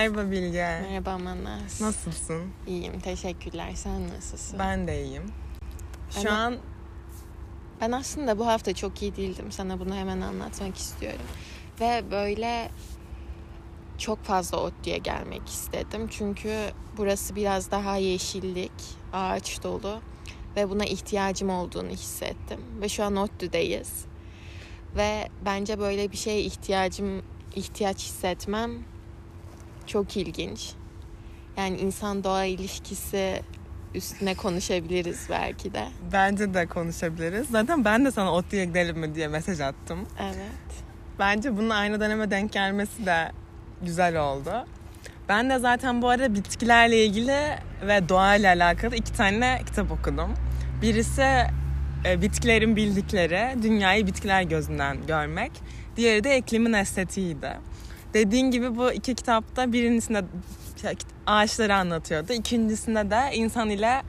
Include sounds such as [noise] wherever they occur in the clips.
Merhaba Bilge. Merhaba Manas. Nasılsın? İyiyim, teşekkürler. Sen nasılsın? Ben de iyiyim. Şu Ben- an Ben aslında bu hafta çok iyi değildim. Sana bunu hemen anlatmak istiyorum. Ve böyle çok fazla ODTÜ'ye gelmek istedim. Çünkü burası biraz daha yeşillik, ağaç dolu. Ve buna ihtiyacım olduğunu hissettim. Ve şu an ODTÜ'deyiz. Ve bence böyle bir şeye ihtiyacım, ihtiyaç hissetmem çok ilginç. Yani insan doğa ilişkisi üstüne konuşabiliriz belki de. bence de konuşabiliriz. Zaten ben de sana ODTÜ'ye gidelim mi diye mesaj attım. Evet. Bence bunun aynı döneme denk gelmesi de güzel oldu. Ben de zaten bu arada bitkilerle ilgili ve doğayla alakalı iki tane kitap okudum. Birisi e, bitkilerin bildikleri, dünyayı bitkiler gözünden görmek. Diğeri de iklimin estetiğiydi. Dediğin gibi bu iki kitapta birincisinde şey, ağaçları anlatıyordu. İkincisinde de insan ile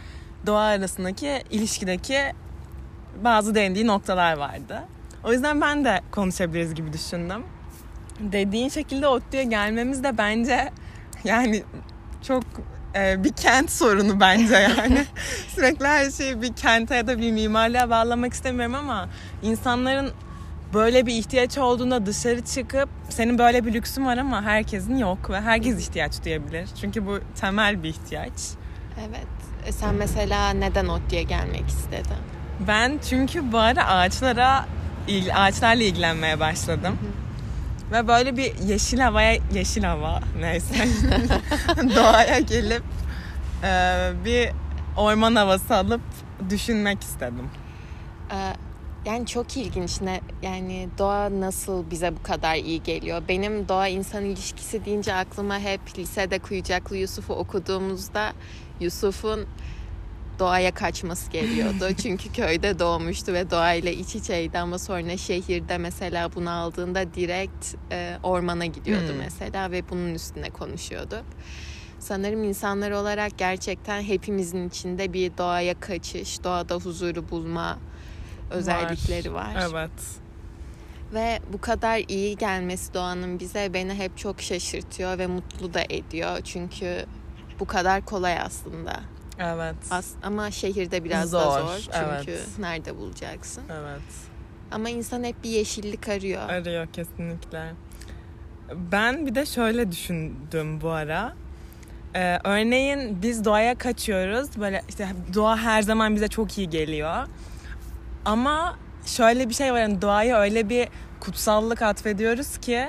doğa arasındaki ilişkideki bazı değindiği noktalar vardı. O yüzden ben de konuşabiliriz gibi düşündüm. Dediğin şekilde ODTÜ'ye gelmemiz de bence [laughs] yani çok e, bir kent sorunu bence yani. [laughs] Sürekli her şeyi bir kente ya da bir mimarlığa bağlamak istemiyorum ama insanların böyle bir ihtiyaç olduğunda dışarı çıkıp senin böyle bir lüksün var ama herkesin yok ve herkes ihtiyaç duyabilir. Çünkü bu temel bir ihtiyaç. Evet. E sen mesela neden ODTÜ'ye gelmek istedin? Ben çünkü bu ara ağaçlara ağaçlarla ilgilenmeye başladım. Ve böyle bir yeşil havaya, yeşil hava neyse [laughs] doğaya gelip e, bir orman havası alıp düşünmek istedim. Ee, yani çok ilginç ne yani doğa nasıl bize bu kadar iyi geliyor. Benim doğa insan ilişkisi deyince aklıma hep lisede Kuyucaklı Yusuf'u okuduğumuzda Yusuf'un doğaya kaçması geliyordu. [laughs] Çünkü köyde doğmuştu ve doğayla iç içeydi ama sonra şehirde mesela bunu aldığında direkt e, ormana gidiyordu Hmm. mesela ve bunun üstüne konuşuyordu. Sanırım insanlar olarak gerçekten hepimizin içinde bir doğaya kaçış, doğada huzuru bulma özellikleri var. Evet. Ve bu kadar iyi gelmesi doğanın bize beni hep çok şaşırtıyor ve mutlu da ediyor. Çünkü bu kadar kolay aslında. Evet. As ama şehirde biraz da Zor, zor. Çünkü evet. nerede bulacaksın? Evet. Ama insan hep bir yeşillik arıyor. Arıyor kesinlikle. Ben bir de şöyle düşündüm bu ara. Ee, örneğin biz doğaya kaçıyoruz. Böyle işte doğa her zaman bize çok iyi geliyor. Ama şöyle bir şey var. Yani doğaya öyle bir kutsallık atfediyoruz ki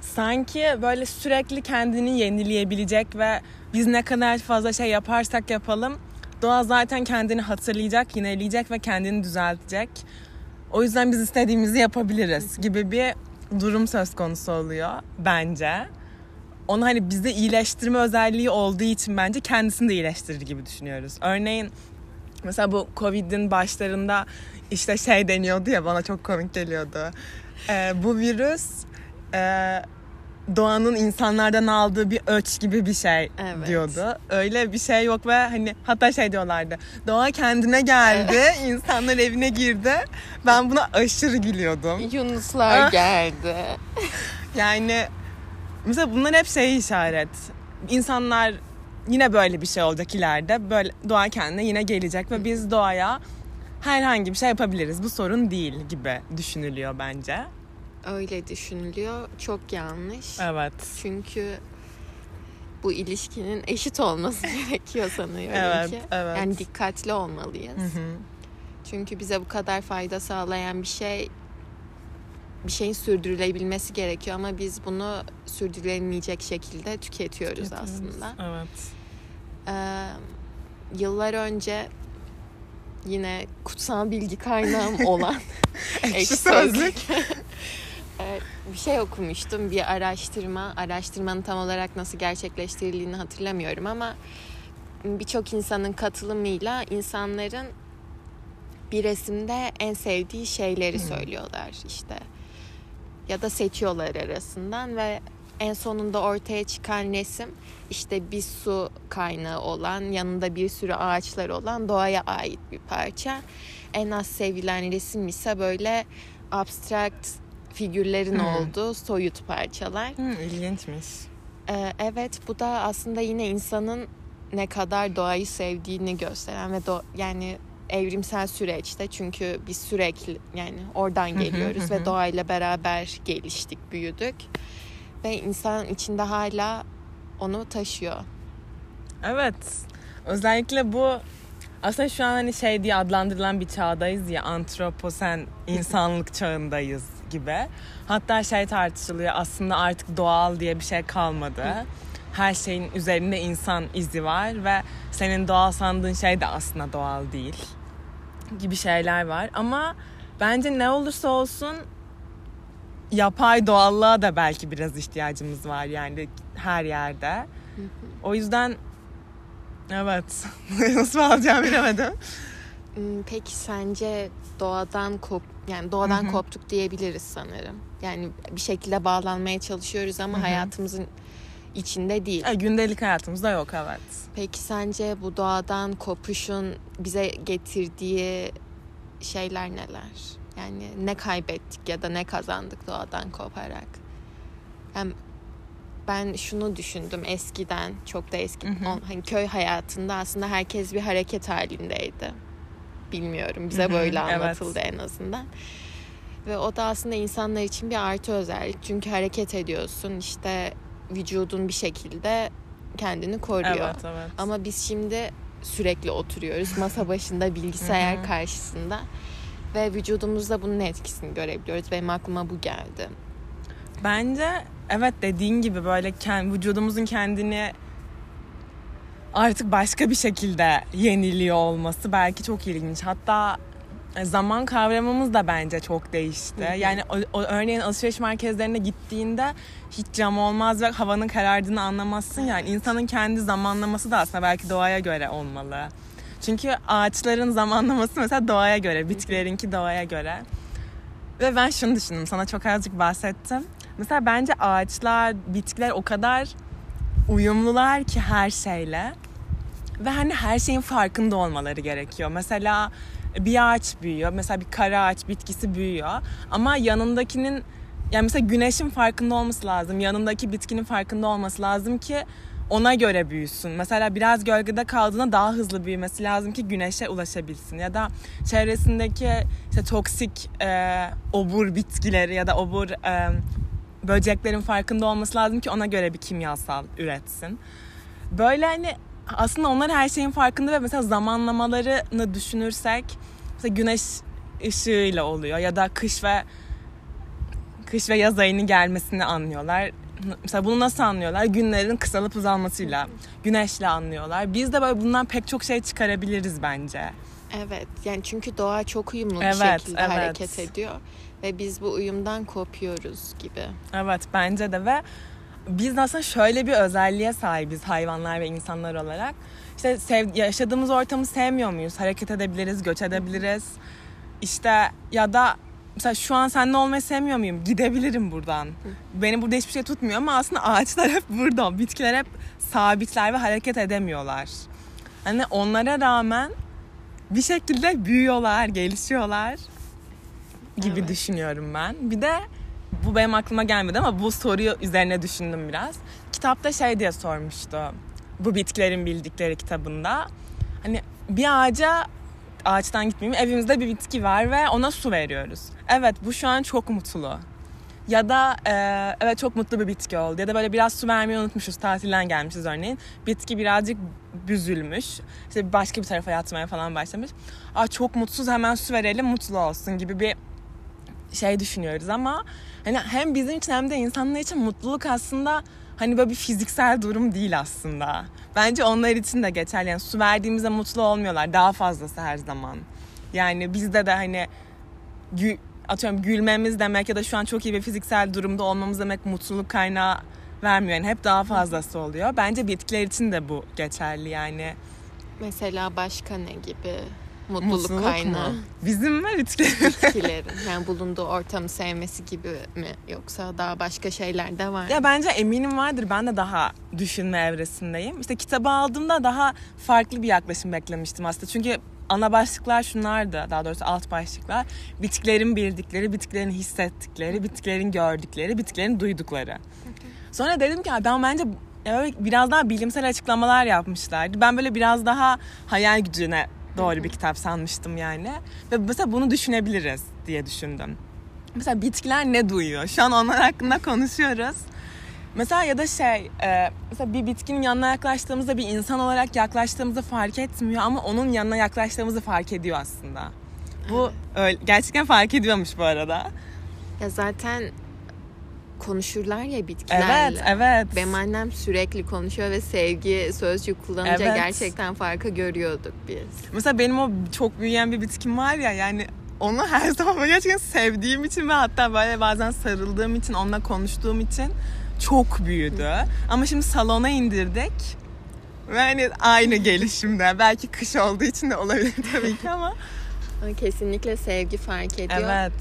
sanki böyle sürekli kendini yenileyebilecek ve biz ne kadar fazla şey yaparsak yapalım doğa zaten kendini hatırlayacak, yineleyecek ve kendini düzeltecek. O yüzden biz istediğimizi yapabiliriz gibi bir durum söz konusu oluyor bence. Onu hani bizde iyileştirme özelliği olduğu için bence kendisini de iyileştirir gibi düşünüyoruz. Örneğin mesela bu Covid'in başlarında işte şey deniyordu ya bana çok komik geliyordu. Ee, bu virüs e, doğanın insanlardan aldığı bir öç gibi bir şey Evet. diyordu. Öyle bir şey yok ve hani hatta şey diyorlardı. Doğa kendine geldi, [laughs] insanlar evine girdi. Ben buna aşırı gülüyordum. Yunuslar Ah. geldi. Yani mesela bunlar hep şey işaret. İnsanlar yine böyle bir şey olacak ileride. Böyle doğa kendine yine gelecek ve biz doğaya herhangi bir şey yapabiliriz. Bu sorun değil gibi düşünülüyor bence. Öyle düşünülüyor. Çok yanlış. Evet. Çünkü bu ilişkinin eşit olması [laughs] gerekiyor sanıyorum Evet, ki. evet. Yani dikkatli olmalıyız. Hı hı. Çünkü bize bu kadar fayda sağlayan bir şey bir şeyin sürdürülebilmesi gerekiyor ama biz bunu sürdürülemeyecek şekilde tüketiyoruz aslında. Evet. Ee, yıllar önce yine kutsal bilgi kaynağım [laughs] olan Ekşi Sözlük. [laughs] Bir şey okumuştum bir araştırma araştırmanın tam olarak nasıl gerçekleştirildiğini hatırlamıyorum ama birçok insanın katılımıyla insanların bir resimde en sevdiği şeyleri söylüyorlar işte ya da seçiyorlar arasından ve en sonunda ortaya çıkan resim işte bir su kaynağı olan yanında bir sürü ağaçlar olan doğaya ait bir parça. En az sevilen resim ise böyle abstrakt figürlerin Hmm. olduğu soyut parçalar. Hı, ilginçmiş. Ee, evet bu da aslında yine insanın ne kadar doğayı sevdiğini gösteren ve do- yani evrimsel süreçte çünkü biz sürekli yani oradan geliyoruz ve doğayla beraber geliştik, büyüdük ve insan içinde hala onu taşıyor. Evet. Özellikle bu aslında şu an hani şey diye adlandırılan bir çağdayız ya antroposen insanlık çağındayız gibi. Hatta şey tartışılıyor aslında artık doğal diye bir şey kalmadı. Her şeyin üzerinde insan izi var ve senin doğal sandığın şey de aslında doğal değil gibi şeyler var. Ama bence ne olursa olsun yapay doğallığa da belki biraz ihtiyacımız var yani her yerde. O yüzden evet [laughs] nasıl alacağım bilemedim. Hmm, Peki sence doğadan kop yani doğadan koptuk diyebiliriz sanırım. Yani bir şekilde bağlanmaya çalışıyoruz ama hayatımızın içinde değil. E, gündelik hayatımızda yok evet. Peki sence bu doğadan kopuşun bize getirdiği şeyler neler? Yani ne kaybettik ya da ne kazandık doğadan koparak? Yani ben şunu düşündüm eskiden, çok da eski, on- hani köy hayatında aslında herkes bir hareket halindeydi. Bilmiyorum, bize Hı hı, böyle evet. anlatıldı en azından. Ve o da aslında insanlar için bir artı özellik. Çünkü hareket ediyorsun, işte vücudun bir şekilde kendini koruyor. Evet evet. Ama biz şimdi sürekli oturuyoruz masa başında bilgisayar karşısında ve vücudumuzda bunun etkisini görebiliyoruz. Benim aklıma bu geldi. Bence evet dediğin gibi böyle kend, vücudumuzun kendini artık başka bir şekilde yeniliyor olması belki çok ilginç. Hatta e, zaman kavramımız da bence çok değişti. Hı hı. Yani o, o örneğin alışveriş merkezlerine gittiğinde hiç cam olmaz ve havanın karardığını anlamazsın yani insanın kendi zamanlaması da aslında belki doğaya göre olmalı. Çünkü ağaçların zamanlaması mesela doğaya göre, bitkilerinki doğaya göre. Ve ben şunu düşündüm, sana çok azıcık bahsettim. Mesela bence ağaçlar, bitkiler o kadar uyumlular ki her şeyle. Ve hani her şeyin farkında olmaları gerekiyor. Mesela bir ağaç büyüyor. Mesela bir kara ağaç bitkisi büyüyor. Ama yanındakinin yani mesela güneşin farkında olması lazım. Yanındaki bitkinin farkında olması lazım ki ona göre büyüsün. Mesela biraz gölgede kaldığında daha hızlı büyümesi lazım ki güneşe ulaşabilsin. Ya da çevresindeki işte toksik e, obur bitkileri ya da obur e, böceklerin farkında olması lazım ki ona göre bir kimyasal üretsin. Böyle hani aslında onlar her şeyin farkında ve mesela zamanlamalarını düşünürsek mesela güneş ışığıyla oluyor ya da kış ve kış ve yaz ayının gelmesini anlıyorlar. Mesela bunu nasıl anlıyorlar? Günlerin kısalıp uzanmasıyla, güneşle anlıyorlar. Biz de böyle bundan pek çok şey çıkarabiliriz bence. Evet yani çünkü doğa çok uyumlu Evet, bir şekilde evet. hareket ediyor. Ve biz bu uyumdan kopuyoruz gibi. Evet bence de ve biz aslında şöyle bir özelliğe sahibiz hayvanlar ve insanlar olarak. İşte sev, yaşadığımız ortamı sevmiyor muyuz? Hareket edebiliriz, göç edebiliriz. İşte ya da mesela şu an seninle olmayı sevmiyor muyum? Gidebilirim buradan. Beni burada hiçbir şey tutmuyor ama aslında ağaçlar hep burada. Bitkiler hep sabitler ve hareket edemiyorlar. Hani onlara rağmen bir şekilde büyüyorlar, gelişiyorlar gibi Evet. düşünüyorum ben. Bir de bu benim aklıma gelmedi ama bu soruyu üzerine düşündüm biraz. Kitapta şey diye sormuştu. Bu bitkilerin bildikleri kitabında. Hani bir ağaca ağaçtan gitmeyeyim evimizde bir bitki var ve ona su veriyoruz. Evet bu şu an çok mutlu. Ya da e, evet çok mutlu bir bitki oldu. Ya da böyle biraz su vermeyi unutmuşuz. Tatilden gelmişiz örneğin. Bitki birazcık büzülmüş. İşte başka bir tarafa yatmaya falan başlamış. Aa çok mutsuz hemen su verelim mutlu olsun gibi bir şey düşünüyoruz ama hani hem bizim için hem de insanlar için mutluluk aslında hani böyle bir fiziksel durum değil aslında. Bence onlar için de geçerli. Yani su verdiğimizde mutlu olmuyorlar. Daha fazlası her zaman. Yani bizde de hani gü- atıyorum gülmemiz demek ya da şu an çok iyi bir fiziksel durumda olmamız demek mutluluk kaynağı vermiyor. Yani hep daha fazlası oluyor. Bence bitkiler için de bu geçerli yani. Mesela başka ne gibi mutluluk, kaynağı? mu? Bizim mi bitkilerin? bitkilerin yani bulunduğu ortamı sevmesi gibi mi yoksa daha başka şeyler de var mı? Ya bence eminim vardır. Ben de daha düşünme evresindeyim. İşte kitabı aldığımda daha farklı bir yaklaşım beklemiştim aslında. Çünkü ana başlıklar şunlardı. Daha doğrusu alt başlıklar. Bitkilerin bildikleri, bitkilerin hissettikleri, bitkilerin gördükleri, bitkilerin duydukları. Sonra dedim ki adam bence biraz daha bilimsel açıklamalar yapmışlardı. Ben böyle biraz daha hayal gücüne doğru bir kitap sanmıştım yani. Ve mesela bunu düşünebiliriz diye düşündüm. Mesela bitkiler ne duyuyor? Şu an onlar hakkında konuşuyoruz. Mesela ya da şey, e, mesela bir bitkinin yanına yaklaştığımızda bir insan olarak yaklaştığımızı fark etmiyor ama onun yanına yaklaştığımızı fark ediyor aslında. Bu öyle, gerçekten fark ediyormuş bu arada. Ya zaten konuşurlar ya bitkilerle. Evet, evet. Benim annem sürekli konuşuyor ve sevgi sözcüğü kullanınca Evet. gerçekten farkı görüyorduk biz. Mesela benim o çok büyüyen bir bitkim var ya yani onu her [laughs] zaman gerçekten sevdiğim için ve hatta böyle bazen sarıldığım için onunla konuştuğum için çok büyüdü. Ama şimdi salona indirdik. Ve hani aynı gelişimde. Belki kış olduğu için de olabilir tabii ki. Ama Kesinlikle sevgi fark ediyor. evet.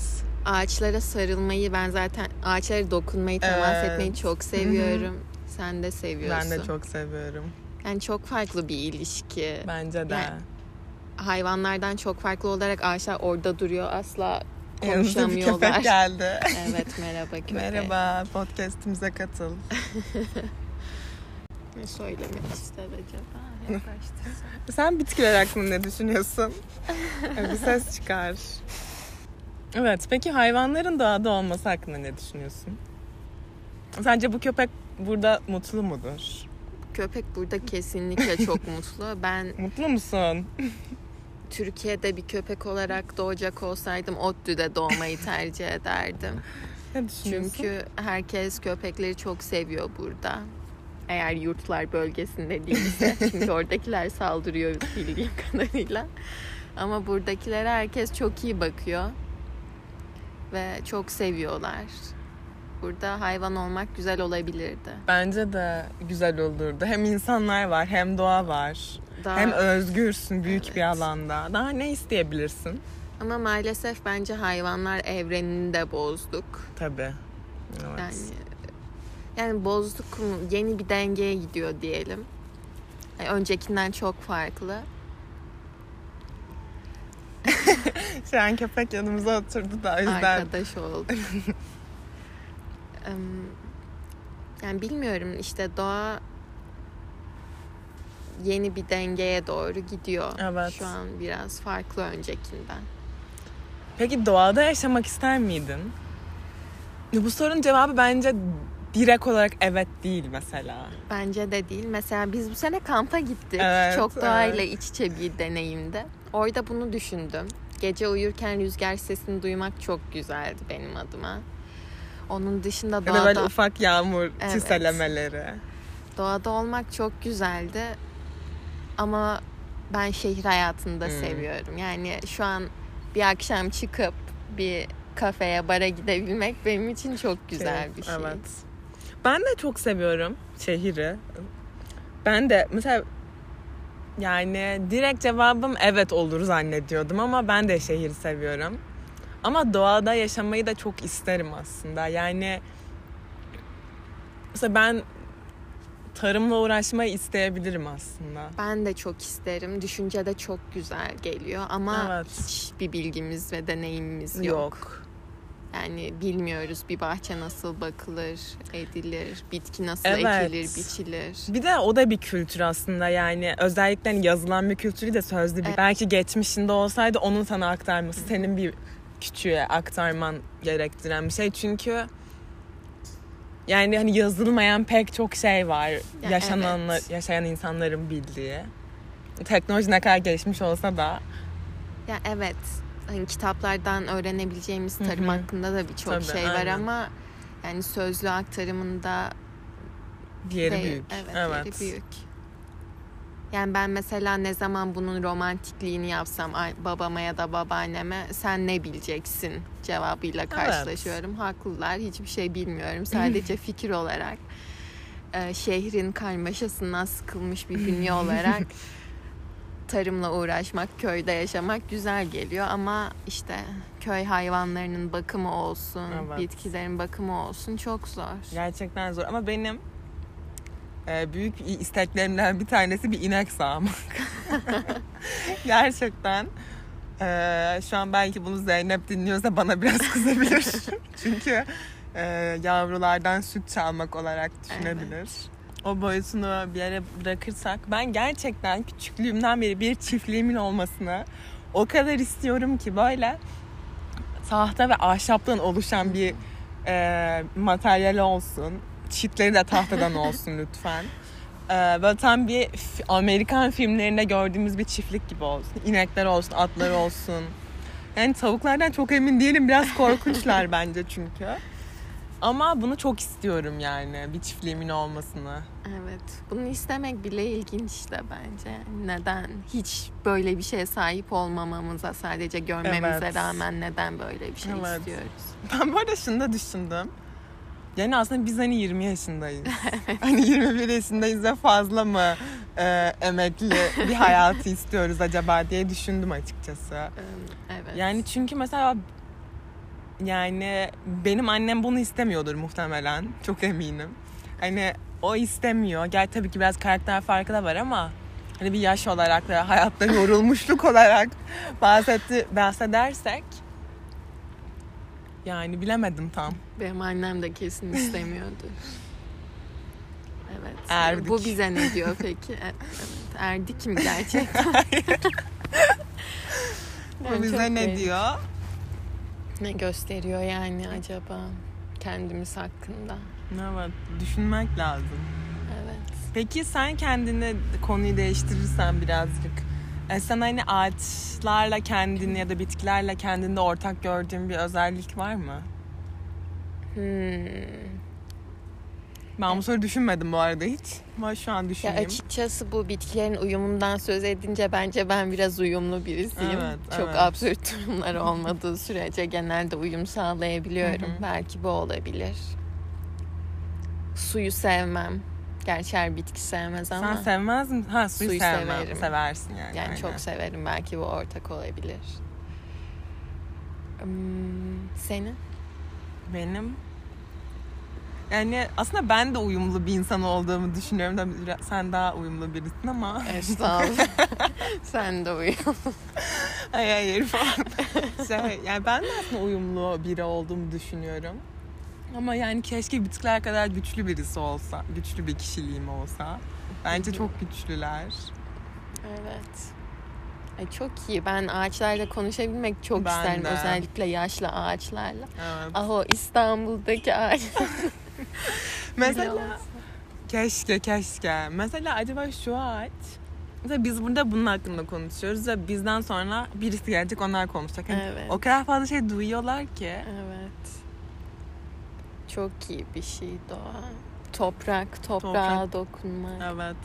Ağaçlara sarılmayı ben zaten ağaçlara dokunmayı, temas Evet. etmeyi çok seviyorum. Sen de seviyorsun. Ben de çok seviyorum. Yani çok farklı bir ilişki. Bence de. Yani hayvanlardan çok farklı olarak ağaçlar orada duruyor. Asla [laughs] Yanımıza bir konuşamıyorlar. köpek geldi. [laughs] evet merhaba köpek. Merhaba, podcast'imize katıl. [laughs] Ne söylemek ister acaba? Yaklaştırsam. Sen bitkiler hakkında ne düşünüyorsun? bir ses çıkar. Evet, peki hayvanların doğada olması hakkında ne düşünüyorsun? Sence bu köpek burada mutlu mudur? Köpek burada kesinlikle çok [laughs] mutlu. Ben Mutlu musun? [laughs] Türkiye'de bir köpek olarak doğacak olsaydım ODTÜ'de doğmayı tercih ederdim. [laughs] Ne düşünüyorsun? Çünkü herkes köpekleri çok seviyor burada. Eğer yurtlar bölgesinde değilse. Çünkü oradakiler saldırıyor bildiğim kadarıyla. Ama buradakilere herkes çok iyi bakıyor. Ve çok seviyorlar. Burada hayvan olmak güzel olabilirdi. Bence de güzel olurdu. Hem insanlar var, hem doğa var. Daha... Hem özgürsün büyük Evet. bir alanda. Daha ne isteyebilirsin? Ama maalesef bence hayvanlar evrenini de bozduk. Tabii. Evet. Yani yani bozduk mu? Yeni bir dengeye gidiyor diyelim. Yani öncekinden çok farklı. Şu an köpek yanımıza oturdu da o yüzden. Arkadaş olduk. [laughs] Yani bilmiyorum işte doğa yeni bir dengeye doğru gidiyor. Evet. Şu an biraz farklı öncekinden. Peki doğada yaşamak ister miydin? Bu sorunun cevabı bence direkt olarak evet değil mesela. Bence de değil. Mesela biz bu sene kampa gittik. Evet, Çok doğayla evet. iç içe bir deneyimdi. Orada bunu düşündüm. Gece uyurken rüzgar sesini duymak çok güzeldi benim adıma. Onun dışında Ya da böyle doğada, ufak yağmur Evet. çiselemeleri. doğada olmak çok güzeldi. Ama ben şehir hayatını da Hmm. seviyorum. Yani şu an bir akşam çıkıp bir kafeye, bara gidebilmek benim için çok güzel bir şey. Evet. Ben de çok seviyorum şehri. Ben de mesela yani direkt cevabım evet olur zannediyordum ama ben de şehri seviyorum. Ama doğada yaşamayı da çok isterim aslında. Yani mesela ben tarımla uğraşmayı isteyebilirim aslında. Ben de çok isterim. Düşünce de çok güzel geliyor ama Evet. hiçbir bilgimiz ve deneyimimiz yok. Yok. Yani bilmiyoruz bir bahçe nasıl bakılır, edilir, bitki nasıl Evet. ekilir, biçilir. Bir de o da bir kültür aslında yani özellikle hani yazılan bir kültürü de sözlü bir. Evet. Belki geçmişinde olsaydı onun sana aktarması senin bir küçüğe aktarman gerektiren bir şey. Çünkü yani hani yazılmayan pek çok şey var. Yaşananlar, evet. yaşayan insanların bildiği. Teknoloji ne kadar gelişmiş olsa da Ya evet, hani kitaplardan öğrenebileceğimiz tarım hakkında da birçok şey var aynen. ama yani sözlü aktarımında değil. büyük. Evet, Evet. diğeri büyük. Yani ben mesela ne zaman bunun romantikliğini yapsam babama ya da babaanneme sen ne bileceksin cevabıyla karşılaşıyorum. Haklılar. Hiçbir şey bilmiyorum. [laughs] Sadece fikir olarak e, şehrin karmaşasından sıkılmış bir bünye olarak [laughs] tarımla uğraşmak, köyde yaşamak güzel geliyor ama işte köy hayvanlarının bakımı olsun, Evet. bitkilerin bakımı olsun çok zor. Gerçekten zor ama benim e, büyük isteklerimden bir tanesi bir inek sağmak. [laughs] Gerçekten. E, şu an belki bunu Zeynep dinliyorsa bana biraz kızabilir. [laughs] Çünkü e, yavrulardan süt çalmak olarak düşünebilir. O boyutunu bir yere bırakırsak ben gerçekten küçüklüğümden beri bir çiftliğimin olmasını o kadar istiyorum ki böyle tahta ve ahşaptan oluşan bir e, materyal olsun. Çitleri de tahtadan [laughs] olsun lütfen. E, böyle tam bir Amerikan filmlerinde gördüğümüz bir çiftlik gibi olsun. İnekler olsun, atlar olsun. Yani tavuklardan çok emin değilim. Biraz korkunçlar [laughs] bence çünkü. Ama bunu çok istiyorum yani. Bir çiftliğimin olmasını. Evet. Bunu istemek bile ilginç de bence. Neden? Hiç böyle bir şeye sahip olmamamıza sadece görmemize Evet. rağmen neden böyle bir şey Evet. istiyoruz? Ben bu arada şunu da düşündüm. Yani aslında biz hani 20 yaşındayız. [laughs] hani 21 yaşındayız ve fazla mı e, emekli bir hayatı istiyoruz acaba diye düşündüm açıkçası. Evet. Yani çünkü mesela yani benim annem bunu istemiyordur muhtemelen. Çok eminim. Hani o istemiyor. Gel tabii ki biraz karakter farkı da var ama hani bir yaş olarak ve hayatta yorulmuşluk olarak bahsetti, bahsedersek yani bilemedim tam. Benim annem de kesin istemiyordu. [laughs] Evet. Erdik. Bu bize ne diyor peki? E- Evet. Erdik mi gerçekten? [laughs] Bu bize ne garip. diyor? Ne gösteriyor yani acaba kendimiz hakkında? Evet, düşünmek lazım. Evet. Peki sen kendini konuyu değiştirirsen birazcık. E sen hani ağaçlarla kendini ya da bitkilerle kendinde ortak gördüğün bir özellik var mı? Hmm. Ben bu soruyu düşünmedim bu arada hiç. Ama şu an Ya düşüneyim. açıkçası bu bitkilerin uyumundan söz edince bence ben biraz uyumlu birisiyim. Evet, Çok evet. absürt durumlar olmadığı sürece genelde uyum sağlayabiliyorum. Hı hı. Belki bu olabilir. Suyu sevmem. Gerçi her bitki sevmez ama. Sen sevmez misin? Ha suyu, Suyu sevmem. severim. Seversin yani. yani aynen. çok severim. Belki bu ortak olabilir. Hmm, senin? Benim yani aslında ben de uyumlu bir insan olduğumu düşünüyorum da biraz- sen daha uyumlu birisin ama Estağfurullah. [laughs] Sen de uyum. hayır hayır falan. şey, yani ben de aslında uyumlu biri olduğumu düşünüyorum. Ama yani keşke bitkiler kadar güçlü birisi olsa, güçlü bir kişiliğim olsa. Bence çok güçlüler. Evet. Ay çok iyi. Ben ağaçlarla konuşabilmek çok Ben isterim. de. Özellikle yaşlı ağaçlarla. Evet. Ah o İstanbul'daki ağaç. [laughs] Mesela keşke keşke. Mesela acaba şu ağaç Mesela biz burada bunun hakkında konuşuyoruz ve bizden sonra birisi gelecek onlar konuşacak. Yani Evet. O kadar fazla şey duyuyorlar ki. Evet. Çok iyi bir şey doğa. Toprak, toprağa Toprak. dokunmak. Evet.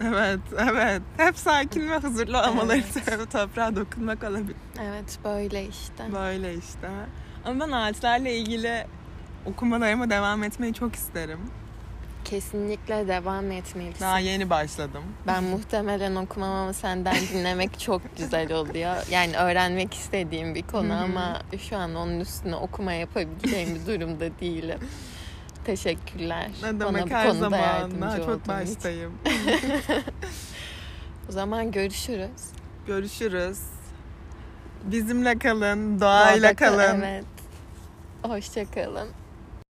Evet, evet. Hep sakin ve huzurlu olmaları Evet. sebebi toprağa dokunmak olabilir. Evet böyle işte. Böyle işte. Ama ben ağaçlarla ilgili okumalarıma devam etmeyi çok isterim. Kesinlikle devam etmelisin. Daha yeni başladım. Ben muhtemelen okumam ama senden dinlemek çok güzel oluyor. Yani öğrenmek istediğim bir konu ama şu an onun üstüne okuma yapabileceğim bir durumda değilim. Teşekkürler. Ne Bana demek bu her konuda zaman. Daha çok baştayım. [laughs] O zaman görüşürüz. Görüşürüz. Bizimle kalın, doğayla Doğada kal- kalın. Evet. Hoşça kalın.